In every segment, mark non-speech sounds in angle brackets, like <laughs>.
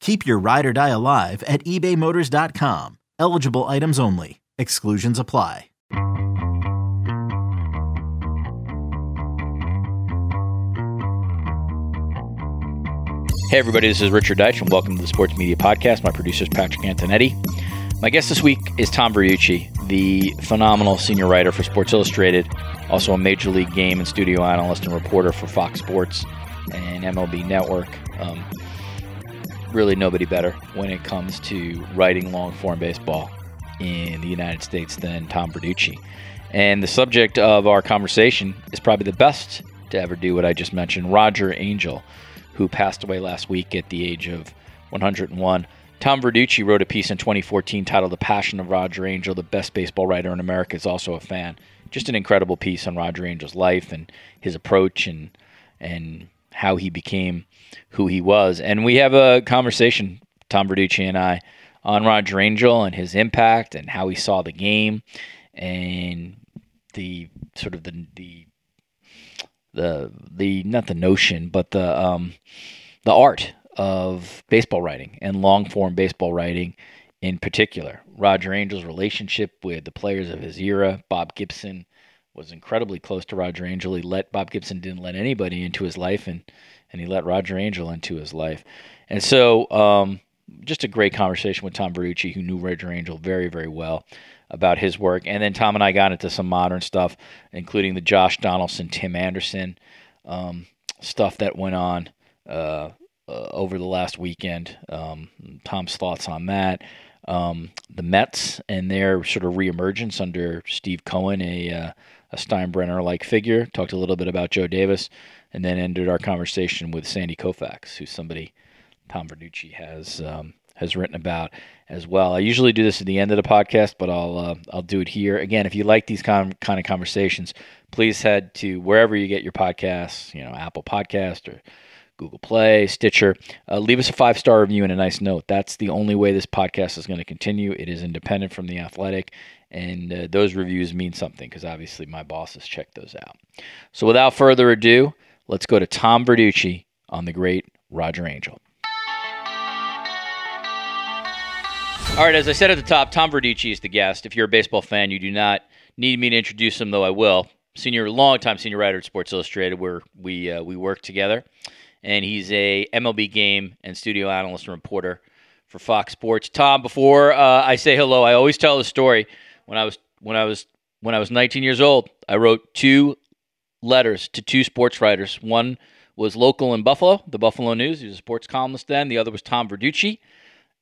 Keep your ride or die alive at ebaymotors.com. Eligible items only. Exclusions apply. Hey, everybody, this is Richard Deitch, and welcome to the Sports Media Podcast. My producer is Patrick Antonetti. My guest this week is Tom Verducci, the phenomenal senior writer for Sports Illustrated, also a major league game and studio analyst and reporter for Fox Sports and MLB Network. Um, really, nobody better when it comes to writing long form baseball in the United States than Tom Verducci. And the subject of our conversation is probably the best to ever do what I just mentioned Roger Angell, who passed away last week at the age of 101. Tom Verducci wrote a piece in 2014 titled The Passion of Roger Angell, the best baseball writer in America, is also a fan. Just an incredible piece on Roger Angell's life and his approach and and how he became who he was. And we have a conversation, Tom Verducci and I, on Roger Angell and his impact and how he saw the game and the sort of the the the the not the notion but the um the art of baseball writing and long form baseball writing in particular. Roger Angell's relationship with the players of his era, Bob Gibson was incredibly close to Roger Angell. He let Bob Gibson didn't let anybody into his life and and he let Roger Angell into his life. And so um, just a great conversation with Tom Verducci, who knew Roger Angell very, very well about his work. And then Tom and I got into some modern stuff, including the Josh Donaldson, Tim Anderson um, stuff that went on uh, uh, over the last weekend. Um, Tom's thoughts on that. Um, the Mets and their sort of reemergence under Steve Cohen, a, uh, a Steinbrenner like figure. Talked a little bit about Joe Davis, and then ended our conversation with Sandy Koufax, who's somebody Tom Verducci has um, has written about as well. I usually do this at the end of the podcast, but I'll uh, I'll do it here again. If you like these kind of, kind of conversations, please head to wherever you get your podcasts. You know, Apple Podcast or Google Play, Stitcher. Uh, leave us a five star review and a nice note. That's the only way this podcast is going to continue. It is independent from the Athletic, and uh, those reviews mean something because obviously my bosses check those out. So without further ado, let's go to Tom Verducci on the great Roger Angell. All right, as I said at the top, Tom Verducci is the guest. If you're a baseball fan, you do not need me to introduce him, though I will. Senior, longtime senior writer at Sports Illustrated, where we uh, we work together, and he's a MLB game and studio analyst and reporter for Fox Sports. Tom, before uh, I say hello, I always tell the story. When I was when I was when I was 19 years old, I wrote two letters to two sports writers. One was local in Buffalo, the Buffalo News. He was a sports columnist then. The other was Tom Verducci,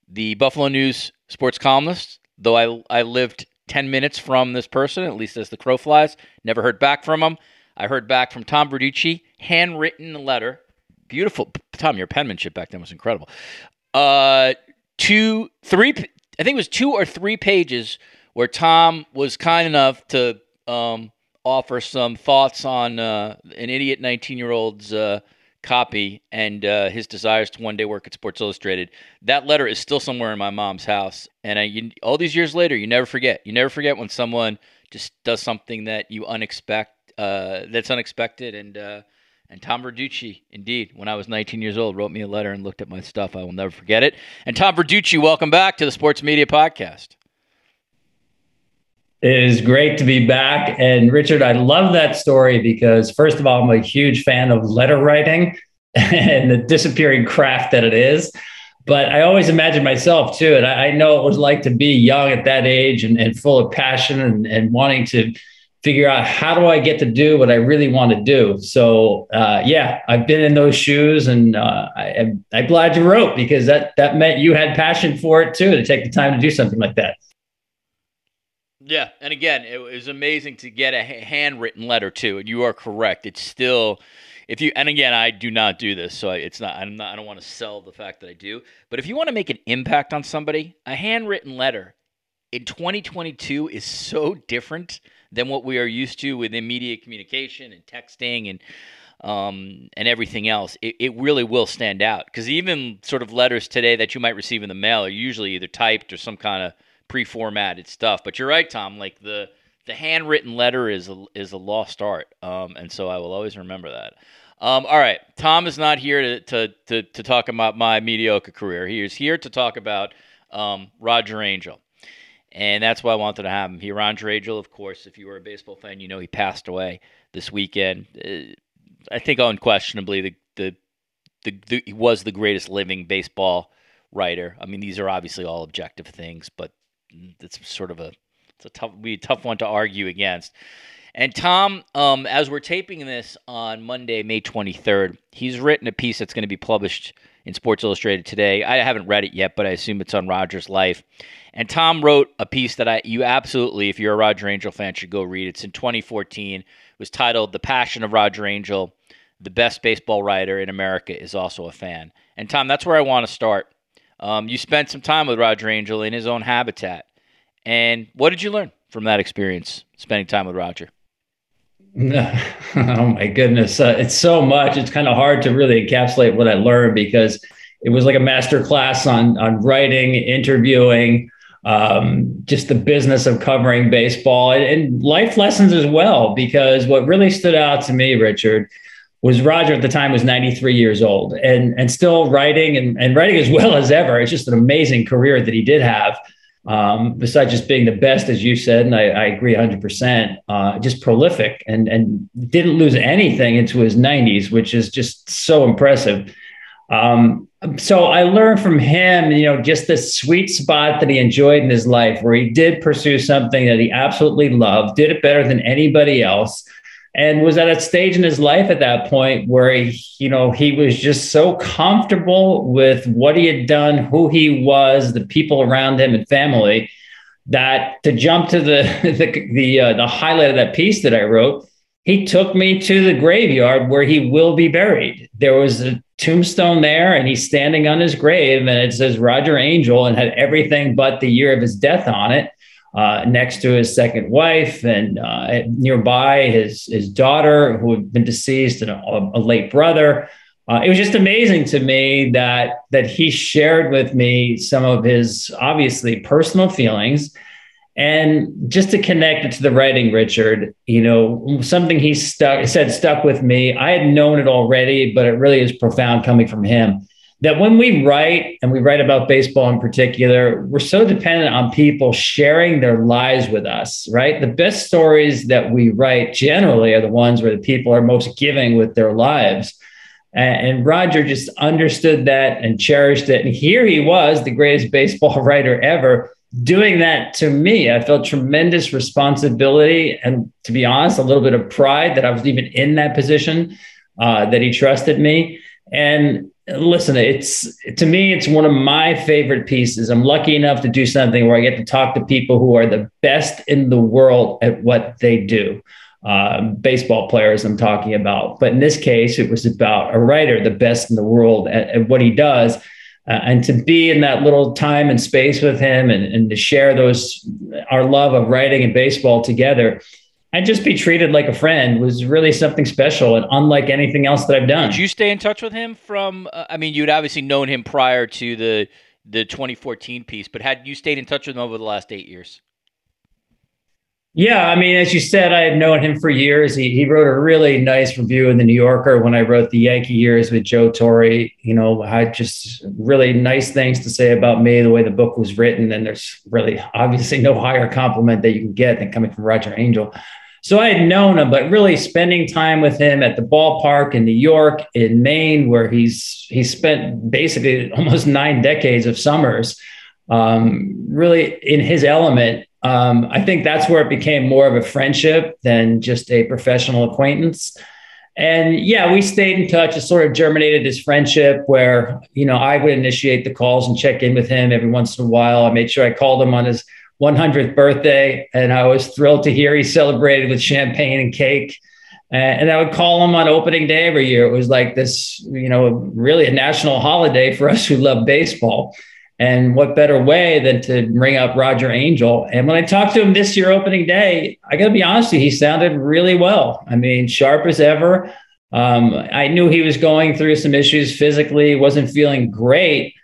the Buffalo News sports columnist. Though I I lived 10 minutes from this person, at least as the crow flies. Never heard back from him. I heard back from Tom Verducci, handwritten letter. Beautiful. Tom, your penmanship back then was incredible. Uh, two, three, I think it was two or three pages where Tom was kind enough to um, offer some thoughts on uh, an idiot 19 year old's uh, copy and uh, his desires to one day work at Sports Illustrated. That letter is still somewhere in my mom's house, and I, you, all these years later, you never forget. You never forget when someone just does something that you unexpect uh, that's unexpected and uh, and Tom Verducci, indeed, when I was 19 years old, wrote me a letter and looked at my stuff. I will never forget it. And Tom Verducci, welcome back to the Sports Media Podcast. It is great to be back. And Richard, I love that story because, first of all, I'm a huge fan of letter writing <laughs> and the disappearing craft that it is. But I always imagine myself too. And I, know it was like to be young at that age and, and full of passion and, and wanting to figure out how do I get to do what I really want to do. So uh, yeah, I've been in those shoes, and uh, I, I'm glad you wrote because that that meant you had passion for it too to take the time to do something like that. Yeah, and again, it was amazing to get a handwritten letter too. And you are correct; it's still. If you and again, I do not do this, so it's not. I'm not. I don't want to sell the fact that I do. But if you want to make an impact on somebody, a handwritten letter in 2022 is so different than what we are used to with immediate communication and texting and um, and everything else. It, it really will stand out because even sort of letters today that you might receive in the mail are usually either typed or some kind of pre-formatted stuff. But you're right, Tom. Like the the handwritten letter is a, is a lost art, um, and so I will always remember that. Um, all right, Tom is not here to, to, to, to, talk about my mediocre career. He is here to talk about um, Roger Angell, And that's why I wanted to have him here. Roger Angell, of course, if you were a baseball fan, you know he passed away this weekend. Uh, I think unquestionably the, the, the, the, he was the greatest living baseball writer. I mean, these are obviously all objective things, but it's sort of a it's a tough be a tough one to argue against. And Tom, um, as we're taping this on Monday, May 23rd, he's written a piece that's going to be published in Sports Illustrated today. I haven't read it yet, but I assume it's on Roger's life. And Tom wrote a piece that I you absolutely, if you're a Roger Angell fan, should go read. It's in 2014. It was titled "The Passion of Roger Angell." The best baseball writer in America is also a fan. And Tom, that's where I want to start. Um, you spent some time with Roger Angell in his own habitat, and what did you learn from that experience, spending time with Roger? <laughs> oh my goodness, uh, it's so much. It's kind of hard to really encapsulate what I learned because it was like a master class on on writing, interviewing, um, just the business of covering baseball, and, and life lessons as well. Because what really stood out to me, Richard, was Roger at the time was 93 years old and and still writing and, and writing as well as ever. It's just an amazing career that he did have um, besides just being the best, as you said, and I, I agree 100%, uh, just prolific and, and didn't lose anything into his 90s, which is just so impressive. Um, so I learned from him, you know, just the sweet spot that he enjoyed in his life, where he did pursue something that he absolutely loved, did it better than anybody else, and was at a stage in his life at that point where he, you know he was just so comfortable with what he had done who he was the people around him and family that to jump to the <laughs> the the, uh, the highlight of that piece that i wrote he took me to the graveyard where he will be buried. There was a tombstone there and he's standing on his grave and it says roger angell and had everything but the year of his death on it uh, next to his second wife, and uh, nearby his his daughter, who had been deceased, and a, a late brother. Uh, it was just amazing to me that that he shared with me some of his obviously personal feelings, and just to connect it to the writing, Richard. You know, something he stuck said stuck with me. I had known it already, but it really is profound coming from him that when we write and we write about baseball in particular, we're so dependent on people sharing their lives with us, right? The best stories that we write generally are the ones where the people are most giving with their lives. And, Roger just understood that and cherished it. And here he was, the greatest baseball <laughs> writer ever, doing that to me. I felt tremendous responsibility and, to be honest, a little bit of pride that I was even in that position, uh, that he trusted me. And listen, it's to me, it's one of my favorite pieces. I'm lucky enough to do something where I get to talk to people who are the best in the world at what they do. Um, baseball players, I'm talking about. But in this case, it was about a writer, the best in the world at, at what he does. Uh, and to be in that little time and space with him and, and to share those our love of writing and baseball together and just be treated like a friend was really something special and unlike anything else that I've done. Did you stay in touch with him from? Uh, I mean, you'd obviously known him prior to the the 2014 piece, but had you stayed in touch with him over the last eight years? Yeah, I mean, as you said, I had known him for years. He, he wrote a really nice review in the New Yorker when I wrote the Yankee years with Joe Torre. You know, had just really nice things to say about me, the way the book was written. And there's really obviously no higher compliment that you can get than coming from Roger Angell. So I had known him, but really spending time with him at the ballpark in New York, in Maine, where he's he spent basically <laughs> almost nine decades of summers, um, really in his element um, I think that's where it became more of a friendship than just a professional acquaintance. And yeah, we stayed in touch. It sort of germinated this friendship where, you know, I would initiate the calls and check in with him every once in a while. I made sure I called him on his 100th birthday, and I was thrilled to hear he celebrated with champagne and cake. And I would call him on opening day every year. It was like this, you know, really a national holiday for us who love baseball. And what better way than to ring up Roger Angell? And when I talked to him this year, opening day, I got to be honest with you, he sounded really well. I mean, sharp as ever. Um, I knew he was going through some issues physically, wasn't feeling great,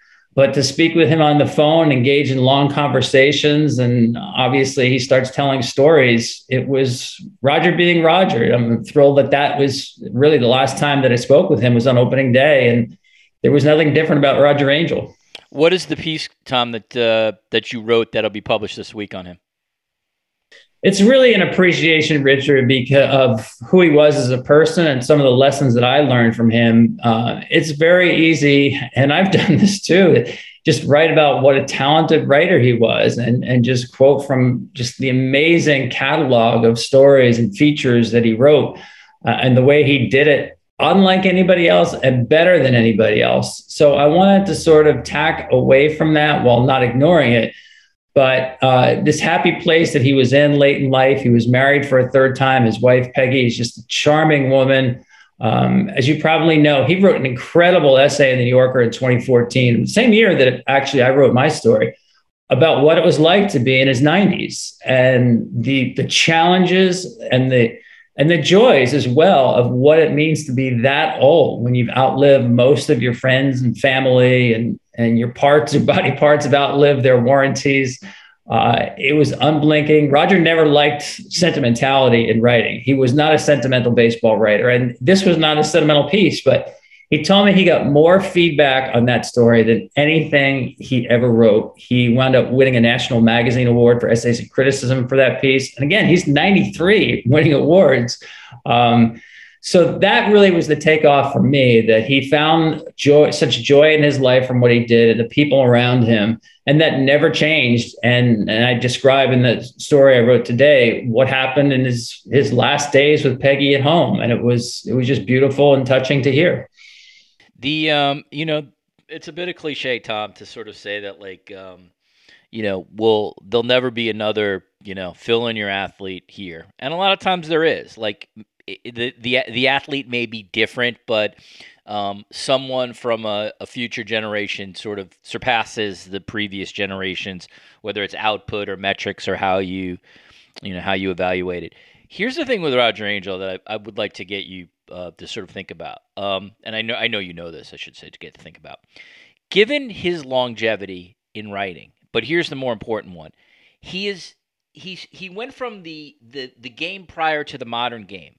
but to speak with him on the phone, engage in long conversations, and obviously he starts telling stories. It was Roger being Roger. I'm thrilled that that was really the last time that I spoke with him was on opening day, and there was nothing different about Roger Angell. What is the piece, Tom, that uh, that you wrote that'll be published this week on him? It's really an appreciation, Richard, because of who he was as a person and some of the lessons that I learned from him. Uh, it's very easy, and I've <laughs> done this too. Just write about what a talented writer he was, and and just quote from just the amazing catalog of stories and features that he wrote, uh, and the way he did it unlike anybody else and better than anybody else. So I wanted to sort of tack away from that while not ignoring it. But uh, this happy place that he was in late in life, he was married for a third time. His wife, Peggy, is just a charming woman. Um, as you probably know, he wrote an incredible essay in the New Yorker in 2014, same year that actually I wrote my story about what it was like to be in his 90s and the the challenges and the and the joys as well of what it means to be that old when you've outlived most of your friends and family and and your parts <laughs> your body parts have outlived their warranties uh, it was unblinking roger never liked sentimentality in writing he was not a sentimental baseball writer and this was not a sentimental piece but he told me he got more feedback on that story than anything he ever wrote. He wound up winning a national magazine award for essays and criticism for that piece. And again, he's 93 winning awards. Um, so that really was the takeoff for me that he found joy, such joy in his life from what he did and the people around him. And that never changed. And, and I describe in the story I wrote today what happened in his, his last days with Peggy at home. And it was, it was just beautiful and touching to hear. The um, you know, it's a bit of cliche, Tom, to sort of say that like um, you know, will there'll never be another, you know, fill in your athlete here. And a lot of times there is. Like the the the athlete may be different, but um, someone from a, a, future generation sort of surpasses the previous generations, whether it's output or metrics or how you, you know, how you evaluate it. Here's the thing with Roger Angell that I, I would like to get you uh, to sort of think about. Um, and I know I know you know this. I should say to get to think about. Given his longevity in writing, but here's the more important one: he is he's he went from the the the game prior to the modern game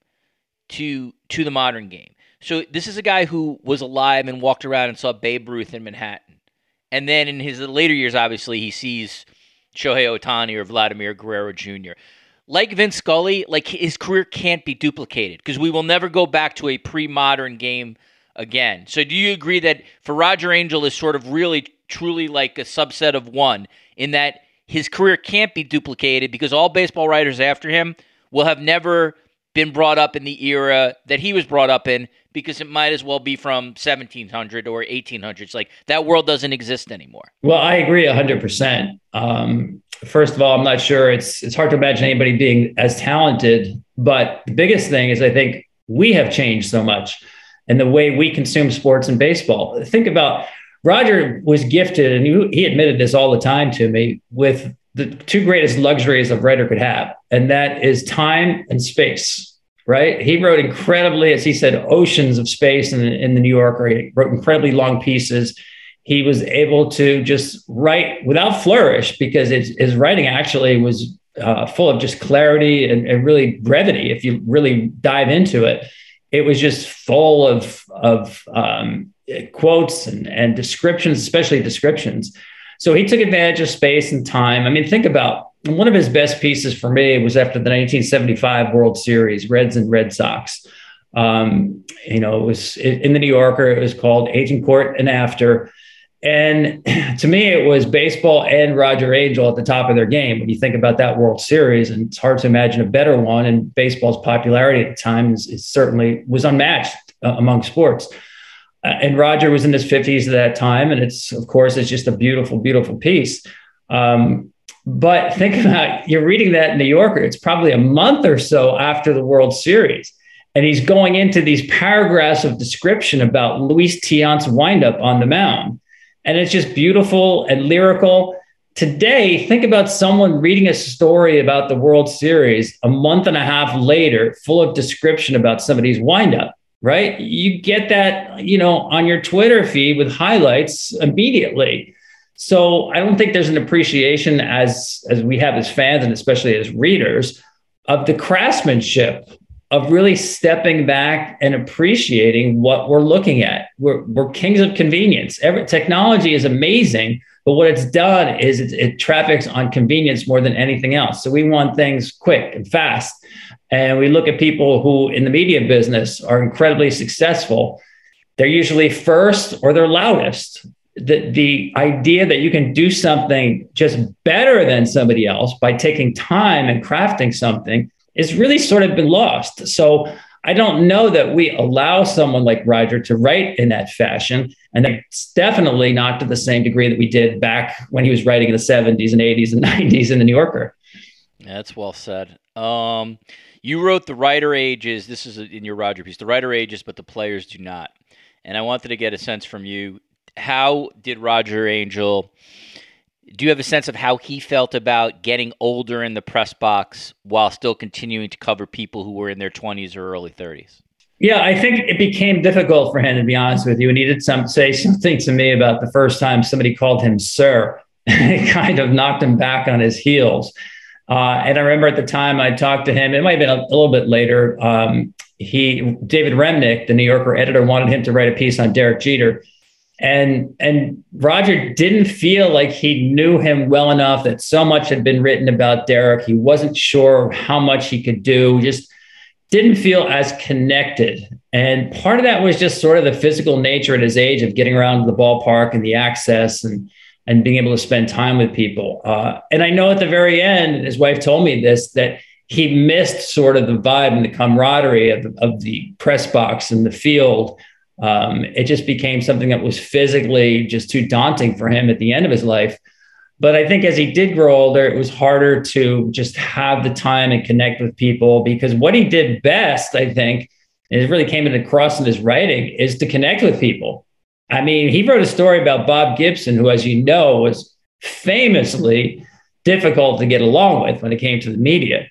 to to the modern game. So this is a guy who was alive and walked around and saw Babe Ruth in Manhattan, and then in his later years, obviously, he sees Shohei Ohtani or Vladimir Guerrero Jr like Vin Scully, like his career can't be duplicated because we will never go back to a pre-modern game again. So do you agree that for Roger Angell is sort of really truly like a subset of one in that his career can't be duplicated because all baseball writers after him will have never been brought up in the era that he was brought up in because it might as well be from 1700 or 1800s. Like that world doesn't exist anymore. Well, I agree 100%. Um, first of all, I'm not sure it's it's hard to imagine anybody being as talented. But the biggest thing is I think we have changed so much and the way we consume sports and baseball. Think about Roger was gifted, and he admitted this all the time to me, with the two greatest luxuries a writer could have, and that is time and space. Right? He wrote incredibly, as he said, oceans of space in the, in the New Yorker. He wrote incredibly long pieces he was able to just write without flourish because his, writing actually was uh, full of just clarity and, and, really brevity. If you really dive into it, it was just full of of um, quotes and, and descriptions, especially descriptions. So he took advantage of space and time. I mean, think about one of his best pieces for me was after the 1975 World Series, Reds and Red Sox. Um, you know, it was in the New Yorker. It was called Agincourt and After. And <clears throat> to me, it was baseball and Roger Angell at the top of their game. When you think about that World Series, and it's hard to imagine a better one. And baseball's popularity at the time is, is certainly was unmatched uh, among sports. Uh, and Roger was in his 50s at that time, and it's of course it's just a beautiful, beautiful piece. Um, but think <laughs> about you're reading that in New Yorker. It's probably a month or so after the World Series. And he's going into these paragraphs of description about Luis Tiant's windup on the mound. And it's just beautiful and lyrical. Today, think about someone reading a story about the World Series a month and a half later, full of description about somebody's windup, right? You get that, you know, on your Twitter feed with highlights immediately. So I don't think there's an appreciation as as we have as fans and especially as readers of the craftsmanship of really stepping back and appreciating what we're looking at. We're, we're kings of convenience. Every, technology is amazing, but what it's done is it, it traffics on convenience more than anything else. So we want things quick and fast. And we look at people who in the media business are incredibly successful. They're usually first or they're loudest the, the idea that you can do something just better than somebody else by taking time and crafting something is really sort of been lost. So I don't know that we allow someone like Roger to write in that fashion. And it's definitely not to the same degree that we did back when he was writing in the 70s and 80s and <laughs> 90s in the New Yorker. Yeah, that's well said. Um, you wrote The Writer Ages. This is in your Roger piece. The Writer Ages, but the players do not. And I wanted to get a sense from you how did Roger Angell? Do you have a sense of how he felt about getting older in the press box while still continuing to cover people who were in their 20s or early 30s? Yeah, I think it became difficult for him to be honest with you. And he did some say something to me about the first time somebody called him sir. <laughs> it kind of knocked him back on his heels. Uh, and I remember at the time I talked to him. It might have been a, a little bit later. Um, he David Remnick, the New Yorker editor, wanted him to write a piece on Derek Jeter, and and Roger didn't feel like he knew him well enough that so much had been written about Derek. He wasn't sure how much he could do. Just didn't feel as connected. And part of that was just sort of the physical nature at his age of getting around the ballpark and the access and and being able to spend time with people. Uh, and I know at the very end, his wife told me this that he missed sort of the vibe and the camaraderie of, of the press box and the field um, it just became something that was physically just too daunting for him at the end of his life. But I think as he did grow older, it was harder to just have the time and connect with people because what he did best, I think, and it really came across in his writing, is to connect with people. I mean, he wrote a story about Bob Gibson, who, as you know, was famously difficult to get along with when it came to the media.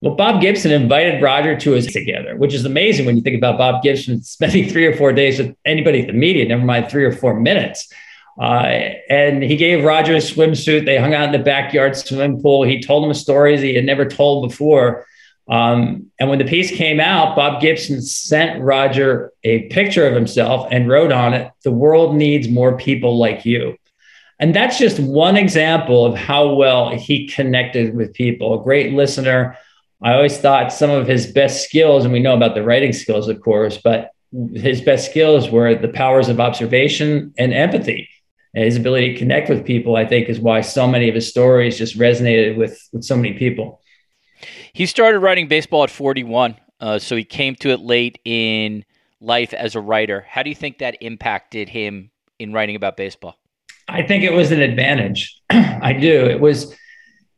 Well, Bob Gibson invited Roger to his together, which is amazing when you think about Bob Gibson <laughs> spending three or four days with anybody at the media, never mind three or four minutes. Uh, and he gave Roger a swimsuit. They hung out in the backyard swimming pool. He told him stories he had never told before. Um, and when the piece came out, Bob Gibson sent Roger a picture of himself and wrote on it, The world needs more people like you. And that's just one example of how well he connected with people. A great listener, I always thought some of his best skills, and we know about the writing skills, of course, but his best skills were the powers of observation and empathy. And his ability to connect with people, I think, is why so many of his stories just resonated with, with so many people. He started writing baseball at 41, uh, so he came to it late in life as a writer. How do you think that impacted him in writing about baseball? I think it was an advantage. <clears throat> I do. It was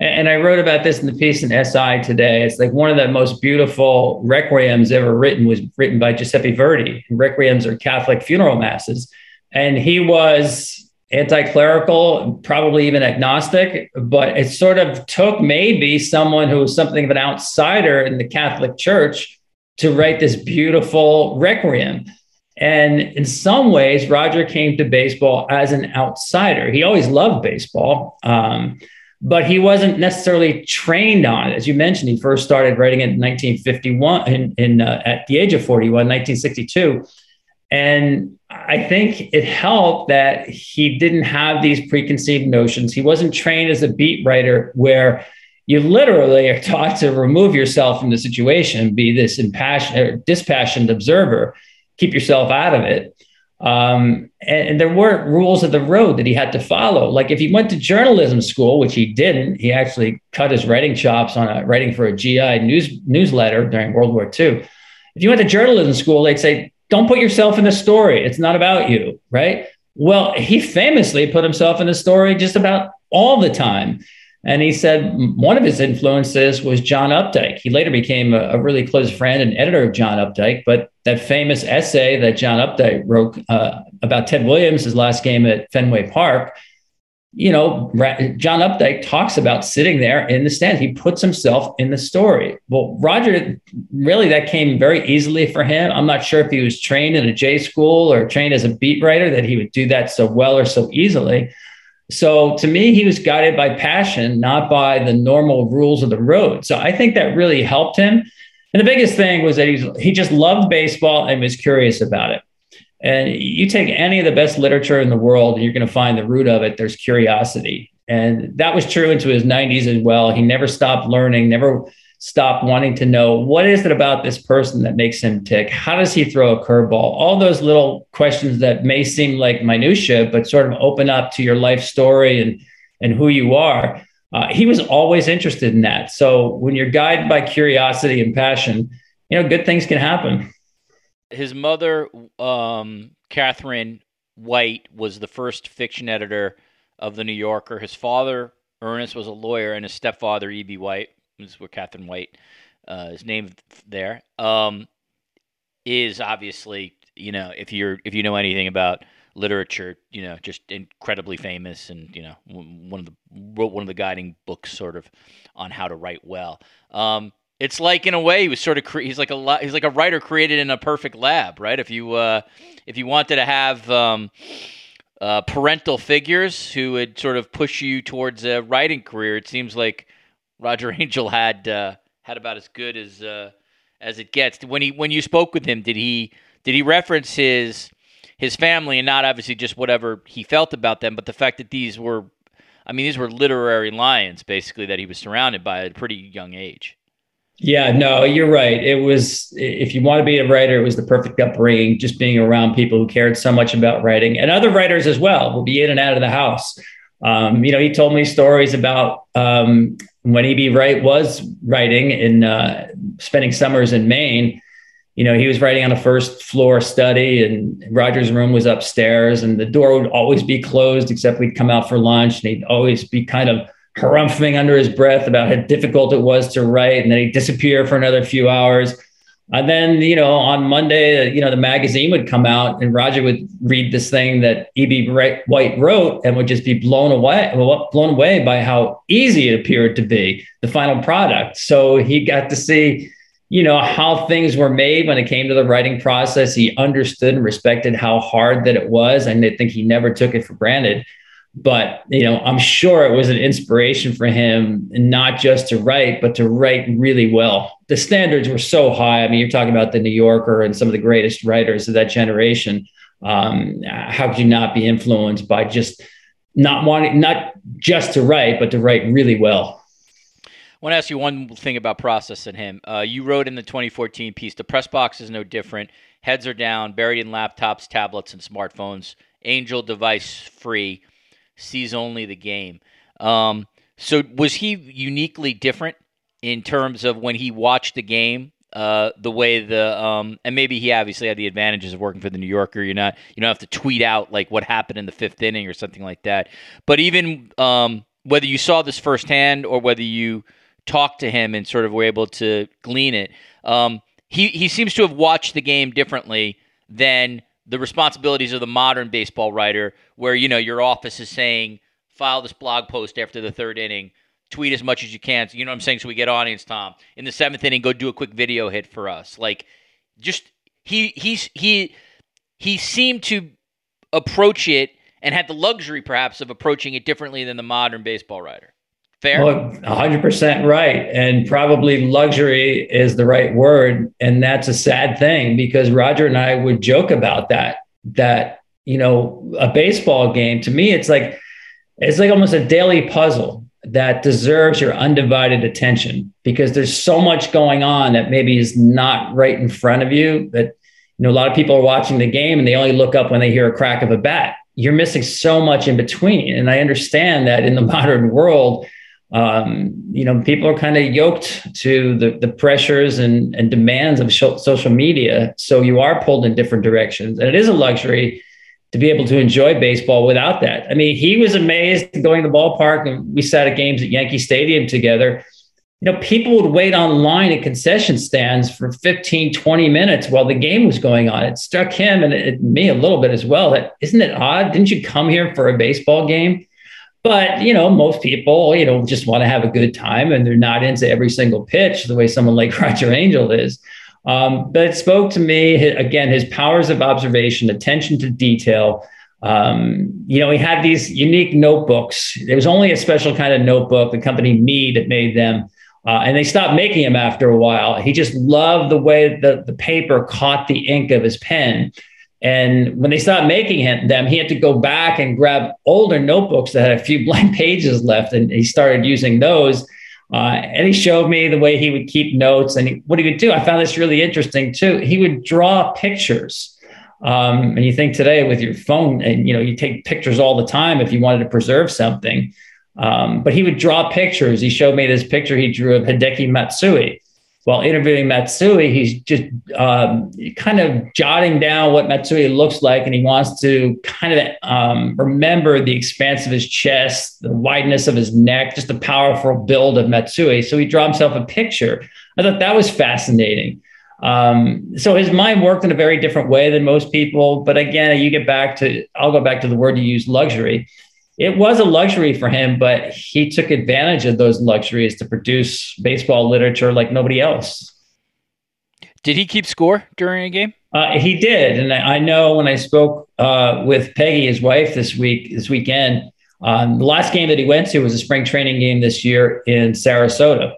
and I wrote about this in the piece in SI today. It's like one of the most beautiful requiems ever written was written by Giuseppe Verdi. Requiems are Catholic funeral masses. And he was anti-clerical, probably even agnostic, but it sort of took maybe someone who was something of an outsider in the Catholic Church to write this beautiful requiem. And in some ways, Roger came to baseball as an outsider. He always loved baseball. Um, but he wasn't necessarily trained on it. As you mentioned, he first started writing it in 1951, in, in uh, at the age of 41, 1962. And I think it helped that he didn't have these preconceived notions. He wasn't trained as a beat writer where you literally are <laughs> taught to remove yourself from the situation, be this impassioned, or dispassionate observer, keep yourself out of it. Um, and, and, there weren't rules of the road that he had to follow. Like if he went to journalism school, which he didn't, he actually cut his writing chops on a, writing for a GI news newsletter during World War II. If you went to journalism school, they'd say, don't put yourself in the story. It's not about you, right? Well, he famously put himself in the story just about all the time. And he said one of his influences was John Updike. He later became a, a, really close friend and editor of John Updike. But that famous essay that John Updike wrote uh, about Ted Williams' his last game at Fenway Park, you know, John Updike talks about sitting there in the stand. He puts himself in the story. Well, Roger, really, that came very easily for him. I'm not sure if he was trained in a J school or trained as a beat writer that he would do that so well or so easily. So to me, he was guided by passion, not by the normal rules of the road. So I think that really helped him. And the biggest thing was that he's, he just loved baseball and was curious about it. And you take any of the best literature in the world, and you're going to find the root of it. There's curiosity. And that was true into his 90s as well. He never stopped learning, never stopped wanting to know what is it about this person that makes him tick? How does he throw a curveball? All those little questions that may seem like minutia, but sort of open up to your life story and and who you are. Uh, he was always interested in that. So when you're guided by curiosity and passion, you know, good things can happen. His mother, um, Catherine White, was the first fiction editor of the New Yorker. His father, Ernest, was a lawyer, and his stepfather, E.B. White, is where Catherine White uh, is named there. Um, is obviously you know if you're if you know anything about literature, you know, just incredibly famous, and you know, one of the wrote one of the guiding books, sort of, on how to write well. Um, it's like in a way he was sort of cre- he's like a he's like a writer created in a perfect lab, right? If you uh, if you wanted to have um, uh, parental figures who would sort of push you towards a writing career, it seems like Roger <laughs> Angell had uh, had about as good as uh, as it gets. When he when you spoke with him, did he did he reference his his family and not obviously just whatever he felt about them, but the fact that these were, I mean, these were literary lions basically that he was surrounded by at a pretty young age. Yeah, no, you're right. It was if you want to be a writer, it was the perfect upbringing. Just being around people who cared so much about writing, and other writers as well, will be in and out of the house. Um, you know, he told me stories about um, when E.B. White was writing in uh, spending summers in Maine. You know, he was writing on a first floor study, and Roger's room was upstairs, and the door would always be closed except we'd come out for lunch, and he'd always be kind of harumphing under his breath about how difficult it was to write, and then he'd disappear for another few hours and then, you know, on Monday, you know, the magazine would come out and Roger would read this thing that E.B. White wrote and would just be blown away, blown away by how easy it appeared to be, the final product. So he got to see, you know, how things were made when it came to the writing process. He understood and respected how hard that it was. And I think he never took it for granted but you know i'm sure it was an inspiration for him not just to write but to write really well. The standards were so high. I mean you're talking about the new yorker and some of the greatest writers of that generation. Um, how could you not be influenced by just not wanting not just to write but to write really well? I want to ask you one thing about process and him. Uh, you wrote in the 2014 piece the press box is no different. Heads are down buried in laptops tablets and smartphones. Angell device free sees only the game. Um, so was he uniquely different in terms of when he watched the game? Uh, the way the um, and maybe he obviously had the advantages of working for the New Yorker. You're not you don't have to tweet out like what happened in the fifth inning or something like that. But even um, whether you saw this firsthand or whether you talked to him and sort of were able to glean it, um, he he seems to have watched the game differently than the responsibilities of the modern baseball writer, where you know your office is saying file this blog post after the third inning, tweet as much as you can. You know what I'm saying? So we get audience Tom in the seventh inning. Go do a quick video hit for us. Like just he he's he he seemed to approach it and had the luxury perhaps of approaching it differently than the modern baseball writer. Fair. Well, 100% right. And probably luxury is the right word. And that's a sad thing because Roger and I would joke about that. That, you know, a baseball game, to me, it's like, it's like almost a daily puzzle that deserves your undivided attention because there's so much going on that maybe is not right in front of you that you know a lot of people are watching the game and they only look up when they hear a crack of a bat you're missing so much in between and i understand that in the <laughs> modern world um, you know people are kind of yoked to the, the pressures and, and demands of social media so you are pulled in different directions and it is a luxury to be able to enjoy baseball without that. I mean, he was amazed going to the ballpark and we sat at games at Yankee Stadium together. You know, people would wait online at concession stands for 15, 20 minutes while the game was going on. It struck him and it, me a little bit as well that isn't it odd? Didn't you come here for a baseball game? But, you know, most people, you know, just want to have a good time and they're not into every single pitch the way someone like <laughs> Roger Angell is. Um, but it spoke to me again his powers of observation, attention to detail. Um, you know, he had these unique notebooks. There was only a special kind of notebook. The company Mead made them, uh, and they stopped making them after a while. He just loved the way the, the paper caught the ink of his pen. And when they stopped making them, he had to go back and grab older notebooks that had a few <laughs> blank pages left, and he started using those uh, and he showed me the way he would keep notes and he, what he would do. I found this really interesting too. He would draw pictures. Um, and you think today with your phone, and you know, you take pictures all the time if you wanted to preserve something. Um, but he would draw pictures. He showed me this picture he drew of Hideki Matsui while interviewing Matsui, he's just um, kind of jotting down what Matsui looks like, and he wants to kind of um, remember the expanse of his chest, the wideness of his neck, just the powerful build of Matsui. So he drew himself a picture. I thought that was fascinating. Um, so his mind worked in a very different way than most people. But again, you get back to, I'll go back to the word you use, luxury it was a luxury for him, but he took advantage of those luxuries to produce baseball literature like nobody else. Did he keep score during a game? Uh, he did, and I, know when I spoke uh, with Peggy, his wife, this week, this weekend, um, the last game that he went to was a spring training game this year in Sarasota,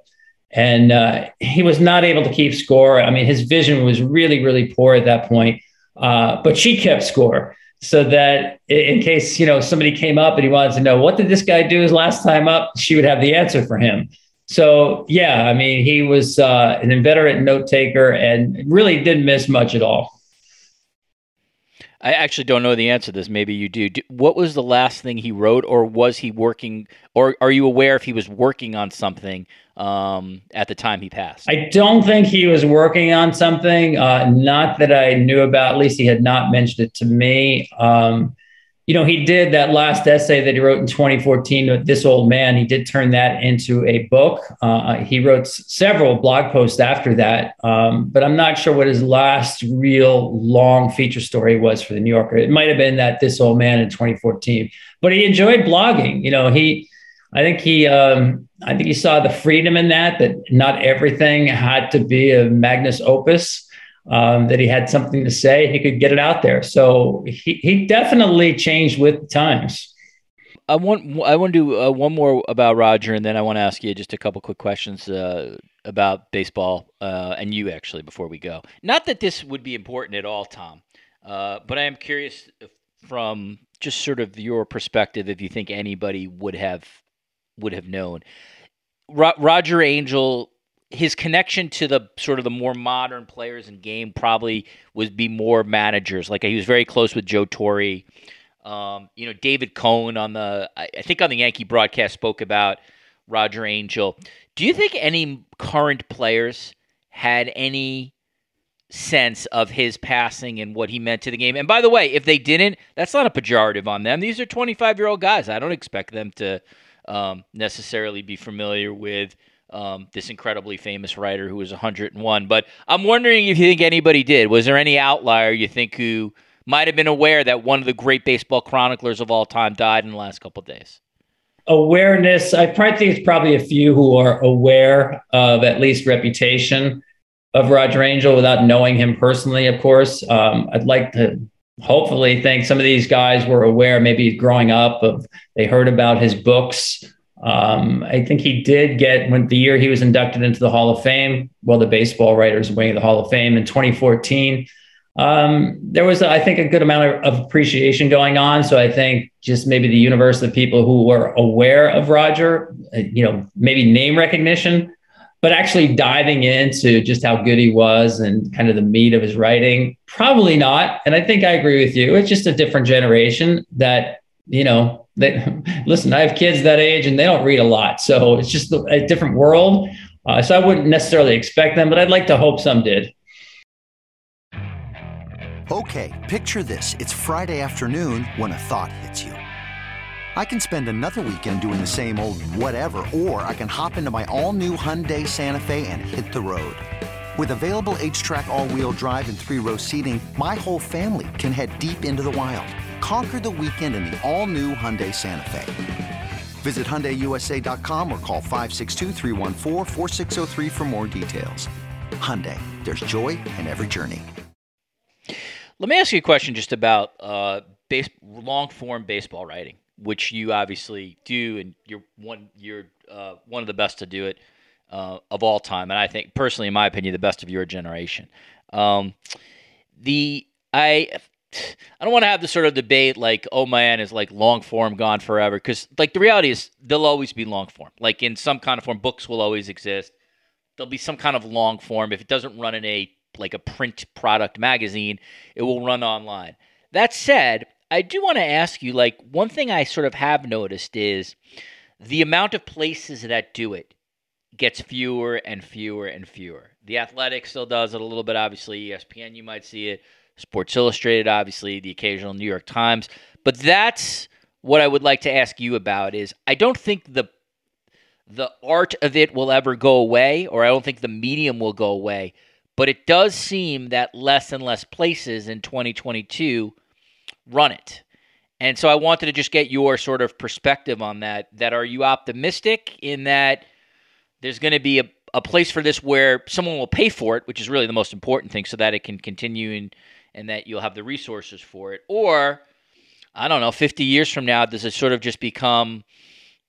and uh, he was not able to keep score. I mean, his vision was really, really poor at that point, uh, but she kept score so that in case you know somebody came up and he wanted to know what did this guy do his last time up? she would have the answer for him. So yeah i mean he was uh, an inveterate note taker and really didn't miss much at all I actually don't know the answer to this. Maybe you do. What was the last thing he wrote, or was he working, or are you aware if he was working on something um, at the time he passed? I don't think he was working on something. Uh, not that I knew about. At least he had not mentioned it to me. Um, you know, he did that last essay that he wrote in 2014 This Old Man. He did turn that into a book. Uh, he wrote several blog posts after that, um, but I'm not sure what his last real long feature story was for the New Yorker. It might have been that This Old Man in 2014, but he enjoyed blogging. You know, he, I think he, um, I think he saw the freedom in that, that not everything had to be a magnus opus um, that he had something to say, he could get it out there. So he, he definitely changed with times. I want I want to do uh, one more about Roger, and then I want to ask you just a couple quick questions uh, about baseball uh, and you actually before we go. Not that this would be important at all, Tom, uh, but I am curious from just sort of your perspective if you think anybody would have would have known. Ro- Roger Angell his connection to the sort of the more modern players in game probably would be more managers. Like he was very close with Joe Torre. Um, you know, David Cone on the I think on the Yankee broadcast spoke about Roger Angell. Do you think any current players had any sense of his passing and what he meant to the game? And by the way, if they didn't, that's not a pejorative on them. These are 25 year old guys. I don't expect them to um, necessarily be familiar with um, this incredibly famous writer who was 101. But I'm wondering if you think anybody did. Was there any outlier you think who might have been aware that one of the great baseball chroniclers of all time died in the last couple of days? Awareness. I probably think it's probably a few who are aware of at least reputation of Roger Angell without knowing him personally, of course. Um, I'd like to hopefully think some of these guys were aware, maybe growing up, of they heard about his books Um, I think he did get when the year he was inducted into the Hall of Fame, well, the baseball writers wing of the Hall of Fame in 2014. Um, there was, I think, a good amount of, appreciation going on. So I think just maybe the universe of people who were aware of Roger, uh, you know, maybe name recognition, but actually diving into just how good he was and kind of the meat of his writing, probably not. And I think I agree with you. It's just a different generation that, you know, they <laughs> listen, I have kids that age and they don't read a lot. So it's just a different world. Uh, so I wouldn't necessarily expect them, but I'd like to hope some did. Okay, picture this. It's Friday afternoon when a thought hits you. I can spend another weekend doing the same old whatever, or I can hop into my all new Hyundai Santa Fe and hit the road. With available H-Track all wheel drive, and three row seating, my whole family can head deep into the wild. Conquer the weekend in the all new Hyundai Santa Fe. Visit HyundaiUSA.com or call 562 for more details. Hyundai, there's joy in every journey. Let me ask you a question just about uh, base, long form baseball writing which you obviously do, and you're one you're uh, one of the best to do it uh, of all time, and I think personally, in my opinion, the best of your generation. Um, the I I don't want to have this sort of debate like, oh man, is like long form gone forever? Because like the reality is, there'll always be long form. Like in some kind of form, books will always exist. There'll be some kind of long form. If it doesn't run in a like a print product magazine, it will run online. That said, I do want to ask you like one thing I sort of have noticed is the amount of places that do it gets fewer and fewer and fewer. The Athletic still does it a little bit, obviously. ESPN, you might see it. Sports Illustrated, obviously. The occasional New York Times. But that's what I would like to ask you about. Is I don't think the the art of it will ever go away, or I don't think the medium will go away. But it does seem that less and less places in 2022 run it. And so I wanted to just get your sort of perspective on that. That are you optimistic in that there's going to be a, a place for this where someone will pay for it, which is really the most important thing, so that it can continue and and that you'll have the resources for it, or I don't know, 50 years from now, does it sort of just become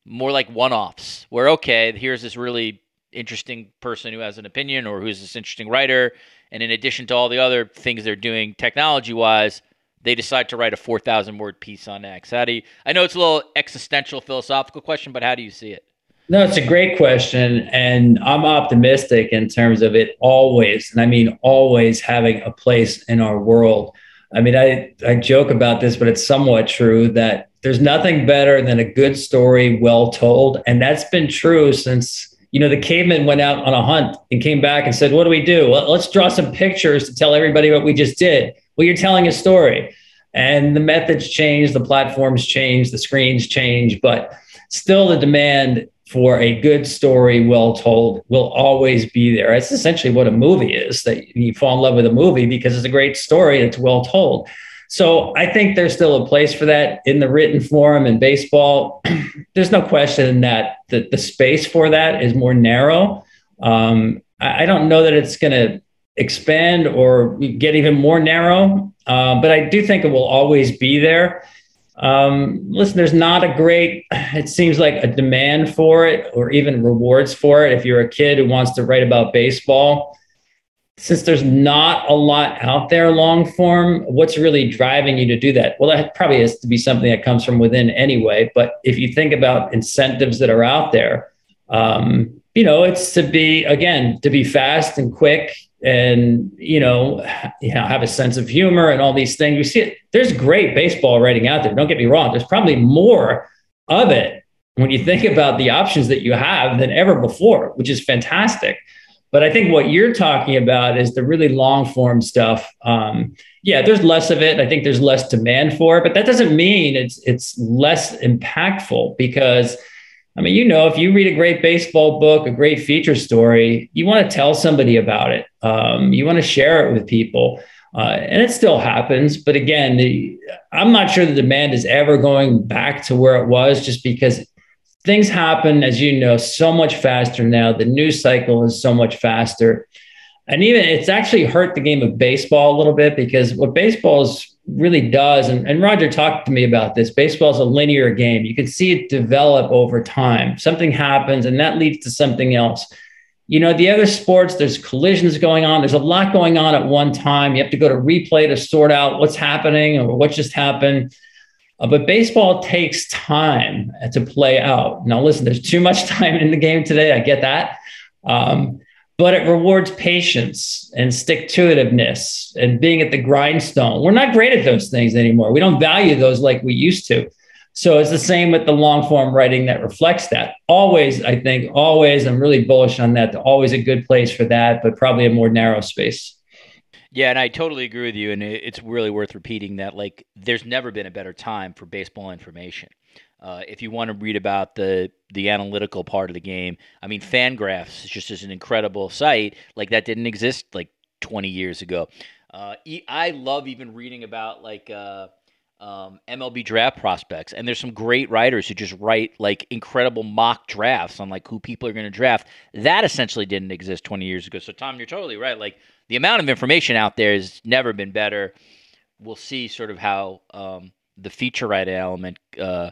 more like one-offs, where okay, here's this really interesting person who has an opinion or who's this interesting writer, and in addition to all the other things they're doing technology-wise they decide to write a 4,000 word piece on X? How do you, I know it's a little existential philosophical question, but how do you see it? No, it's a great question. And I'm optimistic in terms of it always, and I mean always having a place in our world. I mean, I, I joke about this, but it's somewhat true that there's nothing better than a good story well told. And that's been true since, you know, the cavemen went out on a hunt and came back and said, What do we do? Well, let's draw some pictures to tell everybody what we just did. Well, you're telling a story. And the methods change, the platforms change, the screens change, but still the demand for a good story, well told, will always be there. It's essentially what a movie is that you fall in love with a movie because it's a great story that's well told. So I think there's still a place for that in the written form in baseball. <clears throat> there's no question that the, the space for that is more narrow. Um, I, I don't know that it's going to expand or get even more narrow. Uh, but I do think it will always be there. Um, listen, there's not a great, it seems like a demand for it or even rewards for it. If you're a kid who wants to write about baseball, since there's not a lot out there long form, what's really driving you to do that? Well, that probably has to be something that comes from within anyway. But if you think about incentives that are out there, um, you know, it's to be, again, to be fast and quick and you know, you know, have a sense of humor and all these things. You see it. There's great baseball writing out there. Don't get me wrong. There's probably more of it when you think about the options that you have than ever before, which is fantastic. But I think what you're talking about is the really long form stuff. Um, yeah, there's less of it. I think there's less demand for it, but that doesn't mean it's it's less impactful because I mean, you know, if you read a great baseball book, a great feature story, you want to tell somebody about it. Um, you want to share it with people. Uh, and it still happens. But again, the, I'm not sure the demand is ever going back to where it was just because things happen, as you know, so much faster now. The news cycle is so much faster. And even it's actually hurt the game of baseball a little bit because what baseball is really does, and, and Roger talked to me about this baseball is a linear game. You can see it develop over time. Something happens, and that leads to something else. You know, the other sports, there's collisions going on. There's a lot going on at one time. You have to go to replay to sort out what's happening or what just happened. Uh, but baseball takes time to play out. Now, listen, there's too much <laughs> time in the game today. I get that. Um, but it rewards patience and stick to itiveness and being at the grindstone. We're not great at those things anymore. We don't value those like we used to. So it's the same with the long form writing that reflects that. Always, I think, always, I'm really bullish on that. Always a good place for that, but probably a more narrow space. Yeah, and I totally agree with you. And it's really worth repeating that, like, there's never been a better time for baseball information. Uh, if you want to read about the the analytical part of the game, I mean, Fangraphs is just is an incredible site. Like that didn't exist like 20 years ago. Uh, I love even reading about like uh, um, MLB draft prospects, and there's some great writers who just write like incredible mock drafts on like who people are going to draft. That essentially didn't exist 20 years ago. So Tom, you're totally right. Like the amount of information out there has never been better. We'll see sort of how um, the feature writing element uh,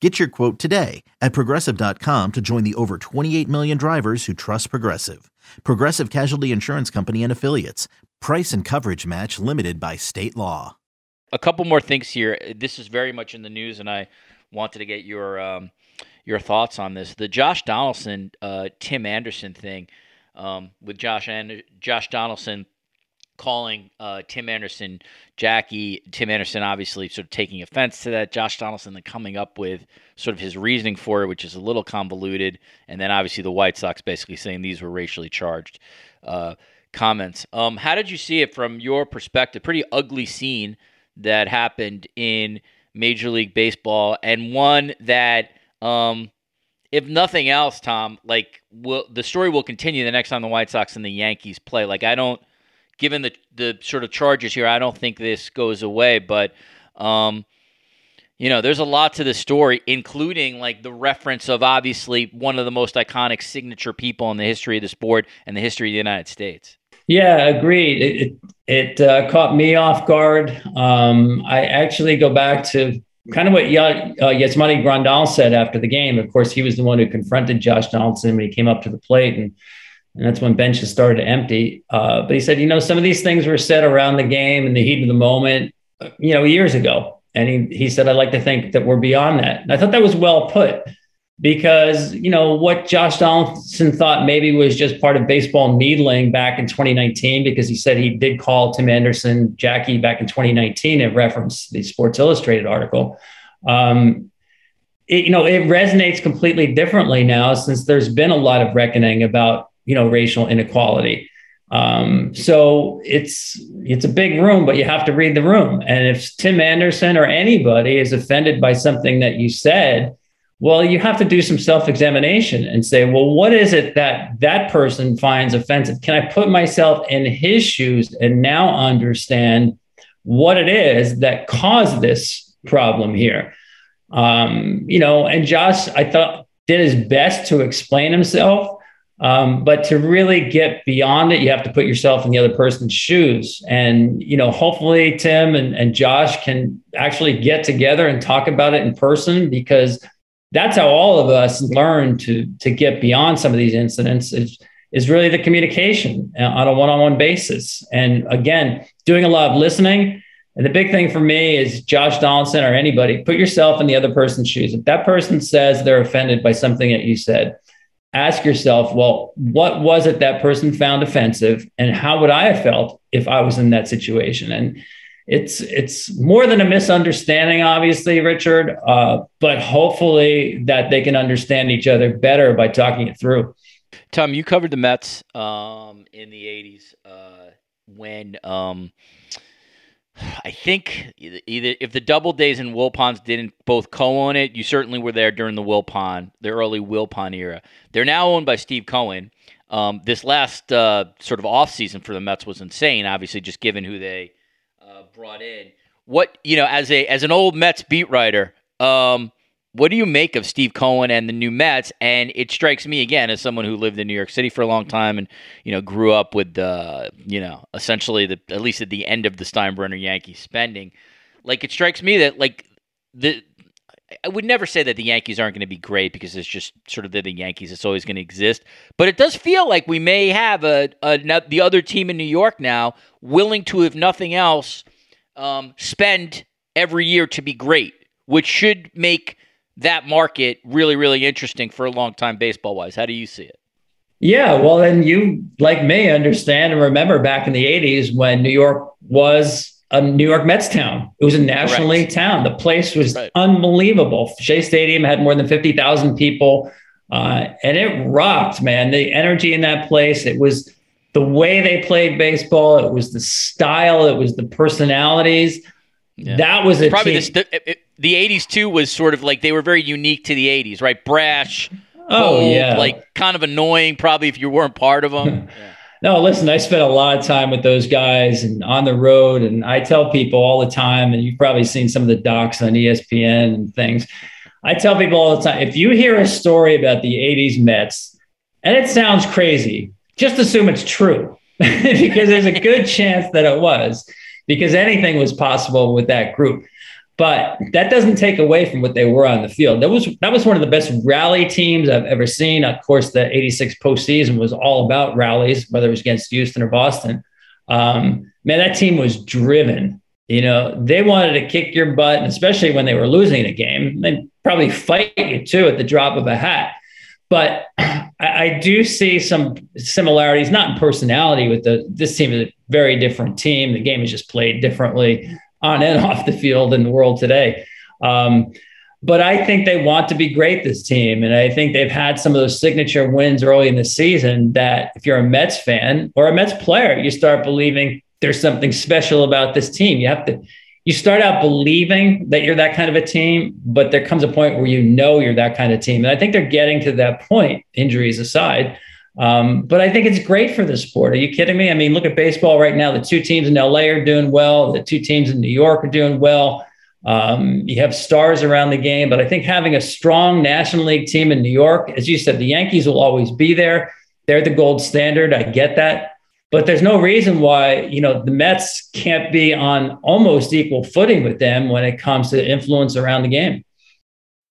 Get your quote today at progressive.com to join the over 28 million drivers who trust Progressive. Progressive Casualty Insurance Company and Affiliates. Price and coverage match limited by state law. A couple more things here. This is very much in the news, and I wanted to get your um, your thoughts on this. The Josh Donaldson, uh, Tim Anderson thing um, with Josh and Josh Donaldson calling uh, Tim Anderson Jackie. Tim Anderson obviously sort of taking offense to that. Josh Donaldson then coming up with sort of his reasoning for it, which is a little convoluted. And then obviously the White Sox basically saying these were racially charged uh, comments. Um, how did you see it from your perspective? Pretty ugly scene that happened in Major League Baseball, and one that. Um, if nothing else, Tom, like will the story will continue the next time the White Sox and the Yankees play. Like I don't given the the sort of charges here, I don't think this goes away. But um, you know, there's a lot to the story, including like the reference of obviously one of the most iconic signature people in the history of the sport and the history of the United States. Yeah, agreed. It it, it uh, caught me off guard. Um, I actually go back to kind of what y- uh, Yasmani Grandal said after the game. Of course, he was the one who confronted Josh Donaldson when he came up to the plate and and that's when benches started to empty. Uh, but he said, you know, some of these things were said around the game in the heat of the moment, you know, years ago. And he, he said, I'd like to think that we're beyond that. And I thought that was well put because, you know, what Josh Donaldson thought maybe was just part of baseball needling back in 2019, because he said he did call Tim Anderson Jackie back in 2019 and referenced the Sports Illustrated article. Um, it, you know, it resonates completely differently now since there's been a lot of reckoning about you know racial inequality. Um, so it's it's a big room, but you have to read the room. And if Tim Anderson or anybody is offended by something that you said, well, you have to do some self-examination and say, well, what is it that that person finds offensive? Can I put myself in his shoes and now understand what it is that caused this problem here? Um, you know, and Josh, I thought did his best to explain himself. Um, but to really get beyond it, you have to put yourself in the other person's shoes. And, you know, hopefully Tim and, and Josh can actually get together and talk about it in person because that's how all of us learn to, to get beyond some of these incidents is, is really the communication uh, on a one-on-one basis. And again, doing a lot of listening. And the big thing for me is Josh Donaldson or anybody, put yourself in the other person's shoes. If that person says they're offended by something that you said, ask yourself, well, what was it that person found offensive, and how would I have felt if I was in that situation? And it's it's more than a misunderstanding, obviously, Richard, uh, but hopefully that they can understand each other better by talking it through. Tom, you covered the Mets um, in the '80s uh, when. Um, I think either if the Doubledays and Wilpons didn't both co-own it, you certainly were there during the Wilpon, the early Wilpon era. They're now owned by Steve Cohen. Um, this last uh, sort of off season for the Mets was insane. Obviously, just given who they uh, brought in. What you know, as a as an old Mets beat writer, um, what do you make of Steve Cohen and the new Mets? And it strikes me again as someone who lived in New York City for a long time and you know grew up with the you know essentially the at least at the end of the Steinbrenner Yankees spending. Like it strikes me that like the I would never say that the Yankees aren't going to be great because it's just sort of the Yankees. It's always going to exist. But it does feel like we may have a, a the other team in New York now willing to, if nothing else, um, spend every year to be great, which should make that market really, really interesting for a long time baseball wise. How do you see it? Yeah, well, then you, like me, understand and remember back in the 80s when New York was a New York Mets town. It was a National Correct. League town. The place was right. unbelievable. Shea Stadium had more than 50,000 people, uh, and it rocked, man. The energy in that place, it was the way they played baseball, it was the style, it was the personalities. Yeah. That was a probably the, the 80s too was sort of like they were very unique to the 80s, right? Brash, oh bold, yeah, like kind of annoying, probably if you weren't part of them. yeah. <laughs> No, listen, I spent a lot of time with those guys and on the road, and I tell people all the time, and you've probably seen some of the docs on ESPN and things. I tell people all the time if you hear a story about the 80s Mets and it sounds crazy, just assume it's true <laughs> because there's a good chance that it was because anything was possible with that group. But that doesn't take away from what they were on the field. That was that was one of the best rally teams I've ever seen. Of course, the '86 postseason was all about rallies, whether it was against Houston or Boston. Um, man, that team was driven. You know, they wanted to kick your butt, and especially when they were losing a game, they probably fight you too at the drop of a hat. But I, I do see some similarities, not in personality with the this team is a very different team. The game is just played differently on and <laughs> off the field in the world today. Um, but I think they want to be great, this team. And I think they've had some of those signature wins early in the season that if you're a Mets fan or a Mets player, you start believing there's something special about this team. You have to, you start out believing that you're that kind of a team, but there comes a point where you know you're that kind of team. And I think they're getting to that point, injuries aside. Um, but I think it's great for the sport. Are you kidding me? I mean, look at baseball right now. The two teams in LA are doing well. The two teams in New York are doing well. Um, you have stars around the game, but I think having a strong National League team in New York, as you said, the Yankees will always be there. They're the gold standard. I get that. But there's no reason why, you know, the Mets can't be on almost equal footing with them when it comes to influence around the game.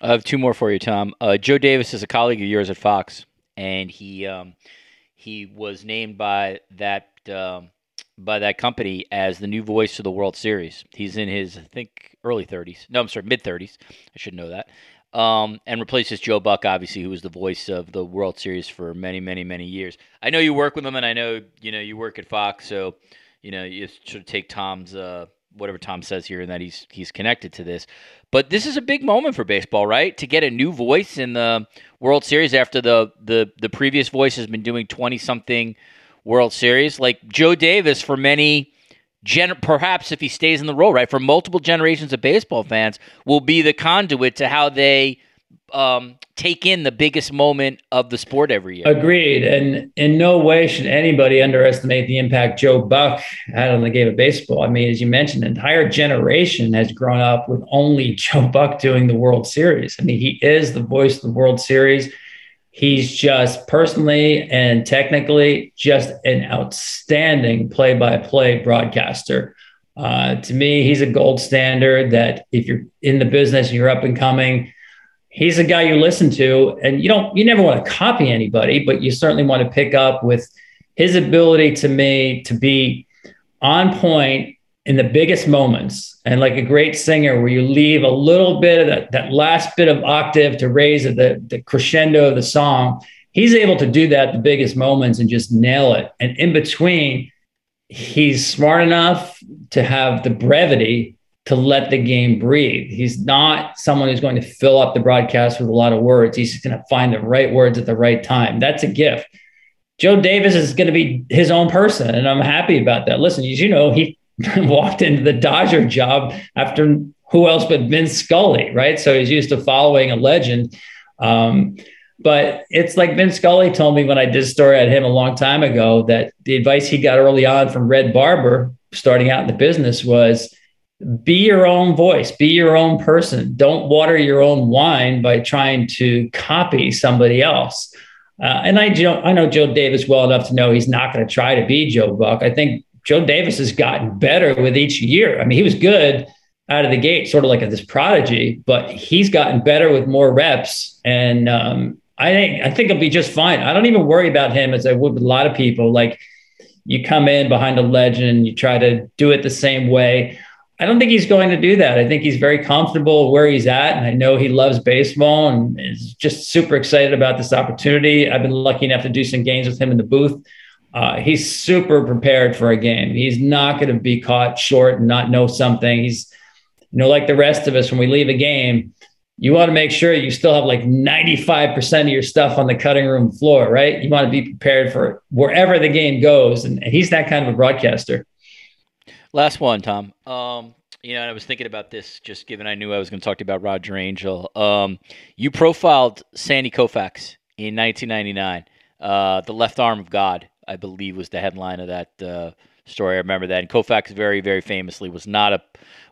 I have two more for you, Tom. Uh, Joe Davis is a colleague of yours at Fox, and he um, he was named by that um, by that company as the new voice of the World Series. He's in his I think early 30s. No, I'm sorry, mid 30s. I should know that. Um, and replaces Joe Buck, obviously, who was the voice of the World Series for many, many, many years. I know you work with him, and I know you know you work at Fox, so you know you should take Tom's uh, whatever Tom says here, and that he's he's connected to this. But this is a big moment for baseball, right? To get a new voice in the World Series after the the the previous voice has been doing twenty something World Series. Like Joe Davis, for many, gen- perhaps if he stays in the role, right, for multiple generations of baseball fans, will be the conduit to how they um, take in the biggest moment of the sport every year. Agreed. And in no way should anybody underestimate the impact Joe Buck had on the game of baseball. I mean, as you mentioned, an entire generation has grown up with only <laughs> Joe Buck doing the World Series. I mean, he is the voice of the World Series. He's just personally and technically just an outstanding play by play broadcaster. Uh, to me, he's a gold standard that if you're in the business, and you're up and coming he's a guy you listen to and you don't you never want to copy anybody but you certainly want to pick up with his ability to me to be on point in the biggest moments. And like a great singer where you leave a little bit of that, that last bit of octave to raise the, the crescendo of the song he's able to do that the biggest moments and just nail it. And in between he's smart enough to have the brevity to let the game breathe. He's not someone who's going to fill up the broadcast with a lot of words. He's going to find the right words at the right time. That's a gift. Joe Davis is going to be his own person, and I'm happy about that. Listen, as you know, he <laughs> walked into the Dodger job after who else but Vin Scully, right? So he's used to following a legend. Um, but it's like Vin Scully told me when I did a story at him a long time ago that the advice he got early on from Red Barber, starting out in the business, was be your own voice, be your own person. Don't water your own wine by trying to copy somebody else. Uh, and I, I know Joe Davis well enough to know he's not going to try to be Joe Buck. I think Joe Davis has gotten better with each year. I mean, he was good out of the gate, sort of like this prodigy, but he's gotten better with more reps. And um, I think I think he'll be just fine. I don't even worry about him as I would with a lot of people. Like you come in behind a legend, you try to do it the same way. I don't think he's going to do that. I think he's very comfortable where he's at. And I know he loves baseball and is just super excited about this opportunity. I've been lucky enough to do some games with him in the booth. Uh, he's super prepared for a game. He's not going to be caught short and not know something. He's, you know, like the rest of us, when we leave a game, you want to make sure you still have like 95% of your stuff on the cutting room floor, right? You want to be prepared for wherever the game goes. And he's that kind of a broadcaster. Last one, Tom. Um, you know, I was thinking about this just given I knew I was going to talk to you about Roger Angell. Um, you profiled Sandy Koufax in 1999. Uh, the left arm of God, I believe, was the headline of that uh, story. I remember that. And Koufax very, very famously was not a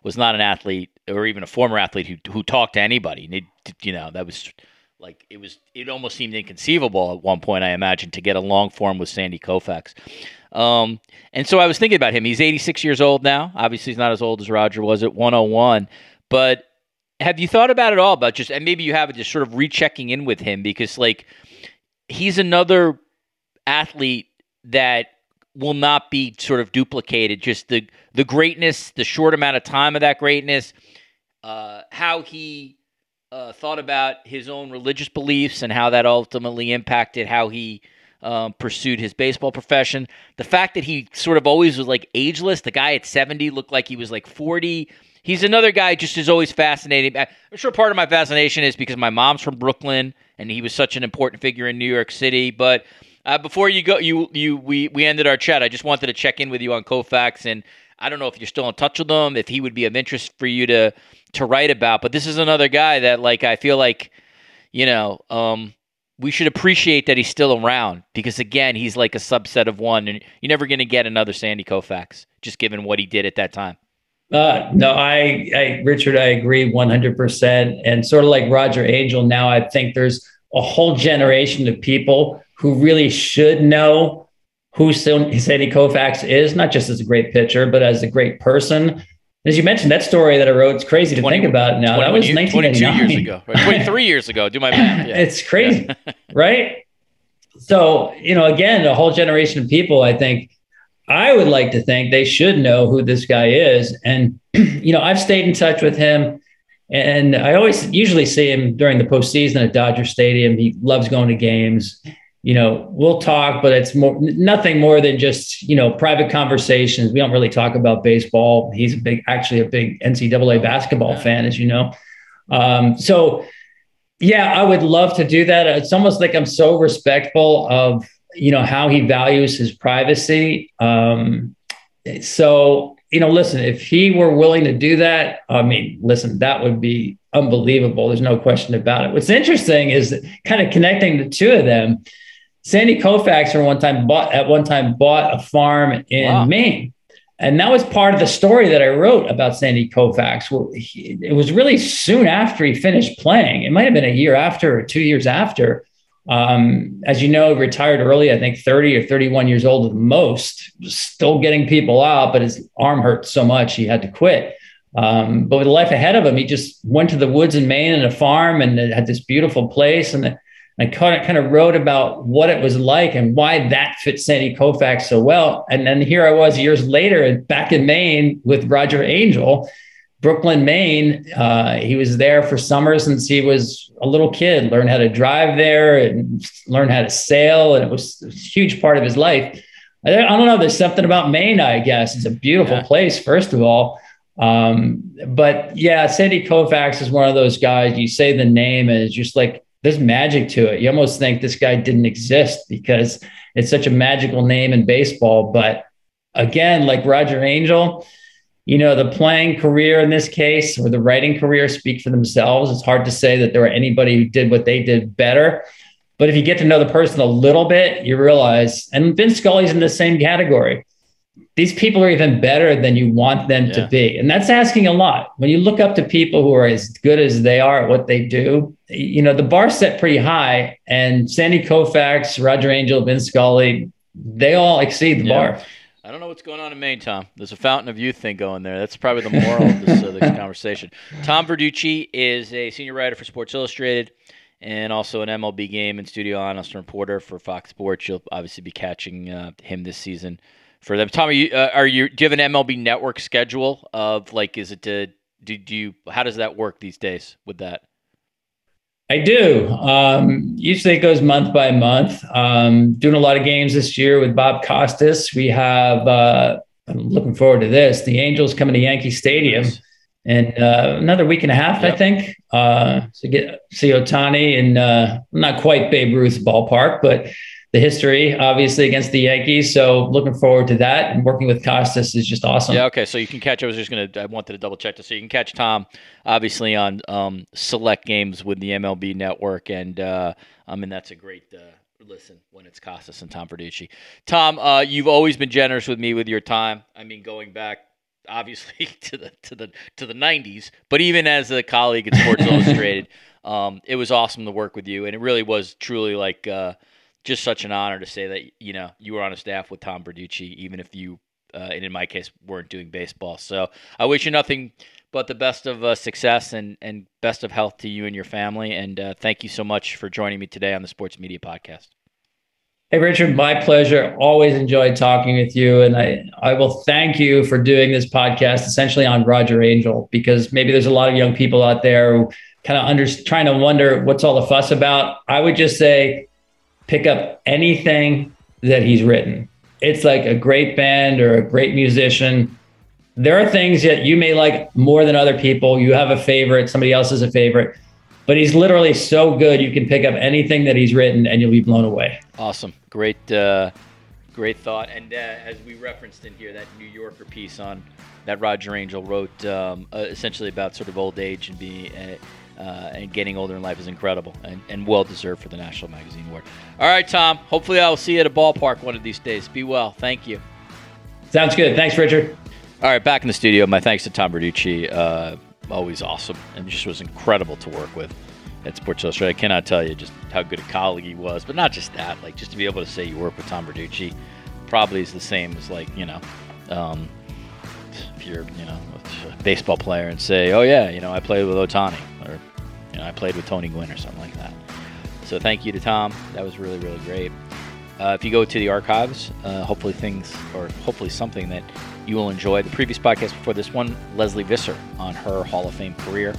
was not an athlete or even a former athlete who who talked to anybody. It, you know, that was like it was. It almost seemed inconceivable at one point. I imagine to get a long form with Sandy Koufax. Um, and so I was thinking about him. He's 86 years old now. Obviously, he's not as old as Roger was at 101. But have you thought about it all about just, and maybe you have just sort of rechecking in with him because, like, he's another athlete that will not be sort of duplicated. Just the the greatness, the short amount of time of that greatness, uh, how he uh, thought about his own religious beliefs and how that ultimately impacted how he um, pursued his baseball profession. The fact that he sort of always was like ageless, the guy at 70 looked like he was like 40. He's another guy just is always fascinating. I'm sure part of my fascination is because my mom's from Brooklyn and he was such an important figure in New York City. But uh, before you go, you you we we ended our chat. I just wanted to check in with you on Koufax, and I don't know if you're still in touch with him, if he would be of interest for you to to write about. But this is another guy that like I feel like, you know, um, we should appreciate that he's still around because again, he's like a subset of one, and you're never going to get another Sandy Koufax just given what he did at that time. Uh, no, I, I, Richard, I agree 100%. And sort of like Roger Angell, now I think there's a whole generation of people who really should know who Sandy Koufax is, not just as a great pitcher, but as a great person as you mentioned, that story that I wrote, it's crazy to 20, think about now. That was 1999. 22 years ago, 23 <laughs> years ago. Do my math. Yeah. it's crazy, right? So, you know, again, a whole generation of people, I think, I would like to think they should know who this guy is. And, <clears throat> you know, I've stayed in touch with him. And I always usually see him during the postseason at Dodger Stadium. He loves going to games you know, we'll talk, but it's more nothing more than just you know private conversations. We don't really talk about baseball. He's a big, actually a big NCAA basketball yeah. fan, as you know. Um, so, yeah, I would love to do that. It's almost like I'm so respectful of you know how he values his privacy. Um, so, you know, listen, if he were willing to do that, I mean, listen, that would be unbelievable. There's no question about it. What's interesting is kind of connecting the two of them. Sandy Koufax at one time bought at one time bought a farm in wow. Maine. And that was part of the story that I wrote about Sandy Koufax. Well, he, it was really soon after he finished playing. It might have been a year after or two years after. Um, as you know, retired early, I think 30 or 31 years old at the most, still getting people out, but his arm hurt so much he had to quit. Um, but with the life ahead of him, he just went to the woods in Maine and a farm and had this beautiful place. And I kind of, kind of wrote about what it was like and why that fit Sandy Koufax so well. And then here I was years later back in Maine with Roger Angell, Brooklin, Maine. Uh, he was there for summer since he was a little kid, learned how to drive there and learn how to sail. And it was a huge part of his life. I, I don't know. There's something about Maine, I guess. It's a beautiful yeah. place, first of all. Um, but yeah, Sandy Koufax is one of those guys. You say the name, and it's just like there's magic to it. You almost think this guy didn't exist because it's such a magical name in baseball. But again, like Roger Angell, you know, the playing career in this case or the writing career speak for themselves. It's hard to say that there were anybody who did what they did better. But if you get to know the person a little bit, you realize, and Vin Scully's in the same category these people are even better than you want them yeah. to be. And that's asking a lot. When you look up to people who are as good as they are at what they do, you know, the bar set pretty high. And Sandy Koufax, Roger Angell, Vin Scully, they all exceed the yeah. bar. I don't know what's going on in Maine, Tom. There's a fountain of youth thing going there. That's probably the moral of this, uh, this <laughs> conversation. Tom Verducci is a senior writer for Sports Illustrated and also an MLB game and studio analyst and reporter for Fox Sports. You'll obviously be catching uh, him this season for them. Tom, are you, uh, are you do you have an MLB Network schedule of like is it to do, do you how does that work these days with that? I do. Um, usually it goes month by month. Um, doing a lot of games this year with Bob Costas. We have. Uh, I'm looking forward to this. The Angels coming to Yankee Stadium. Nice. In uh, another week and a half, yep. I think, uh, to get see Ohtani in uh, not quite Babe Ruth's ballpark, but the history, obviously, against the Yankees. So looking forward to that. And working with Costas is just awesome. Yeah, okay. So you can catch, I was just going to, I wanted to double check this. So you can catch Tom, obviously, on um, select games with the MLB network. And uh, I mean, that's a great. Uh, listen when it's Costas and Tom Verducci. Tom, uh, you've always been generous with me with your time. I mean, going back obviously <laughs> to the to the to the 90s, but even as a colleague at Sports <laughs> Illustrated, um, it was awesome to work with you, and it really was truly like uh, just such an honor to say that you know you were on a staff with Tom Verducci, even if you, uh, and in my case, weren't doing baseball. So I wish you nothing but the best of uh, success and and best of health to you and your family. And uh, thank you so much for joining me today on the Sports Media Podcast. Hey, Richard, my pleasure. Always enjoyed talking with you. And I, I will thank you for doing this podcast essentially on Roger Angell because maybe there's a lot of young people out there who kind of under, trying to wonder what's all the fuss about. I would just say pick up anything that he's written. It's like a great band or a great musician. There are things that you may like more than other people. You have a favorite, somebody else is a favorite, but he's literally so good. You can pick up anything that he's written and you'll be blown away. Awesome. Great, uh, great thought. And uh, as we referenced in here, that New Yorker piece on that Roger Angell wrote um, uh, essentially about sort of old age and being uh, and getting older in life is incredible and, and well deserved for the National Magazine Award. All right, Tom. Hopefully, I'll see you at a ballpark one of these days. Be well. Thank you. Sounds good. Thanks, Richard. All right, back in the studio. My thanks to Tom Verducci. Uh, always awesome and just was incredible to work with at Sports Illustrated. I cannot tell you just how good a colleague he was, but not just that. Like just to be able to say you work with Tom Verducci probably is the same as like you know. Um, if you're, you know, a baseball player and say, "Oh yeah, you know, I played with Ohtani," or you know, I played with Tony Gwynn or something like that. So thank you to Tom. That was really, really great. Uh, if you go to the archives, uh, hopefully things, or hopefully something that you will enjoy. The previous podcast before this one, Lesley Visser on her Hall of Fame career,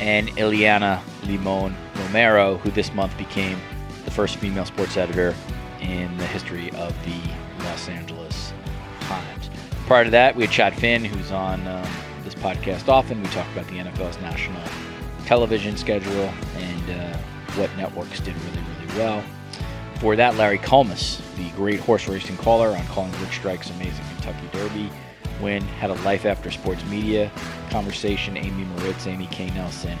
and Iliana Limón Romero, who this month became the first female sports editor in the history of the Los Angeles Times. Prior to that, we had Chad Finn, who's on um, this podcast often. We talked about the NFL's national television schedule and uh, what networks did really, really well. For that, Larry Collmus, the great horse racing caller on calling Rich Strike's amazing Kentucky Derby win, had a life after sports media conversation. Amy Moritz, Amy K. Nelson,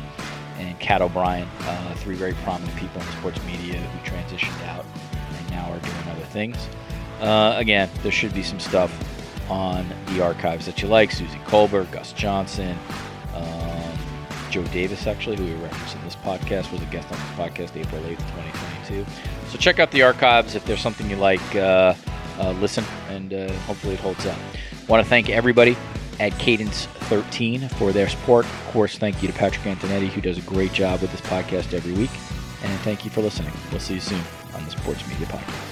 and Kat O'Brien, uh, three very prominent people in sports media who transitioned out and now are doing other things. Uh, again, there should be some stuff on the archives that you like. Suzy Kolber, Gus Johnson, Joe Davis, actually, who we referenced in this podcast, was a guest on this podcast April 8th, 2022. So check out the archives if there's something you like. Uh, uh, listen, and uh, hopefully it holds up. Want to thank everybody at Cadence 13 for their support. Of course, thank you to Patrick Antonetti, who does a great job with this podcast every week. And thank you for listening. We'll see you soon on the Sports Media Podcast.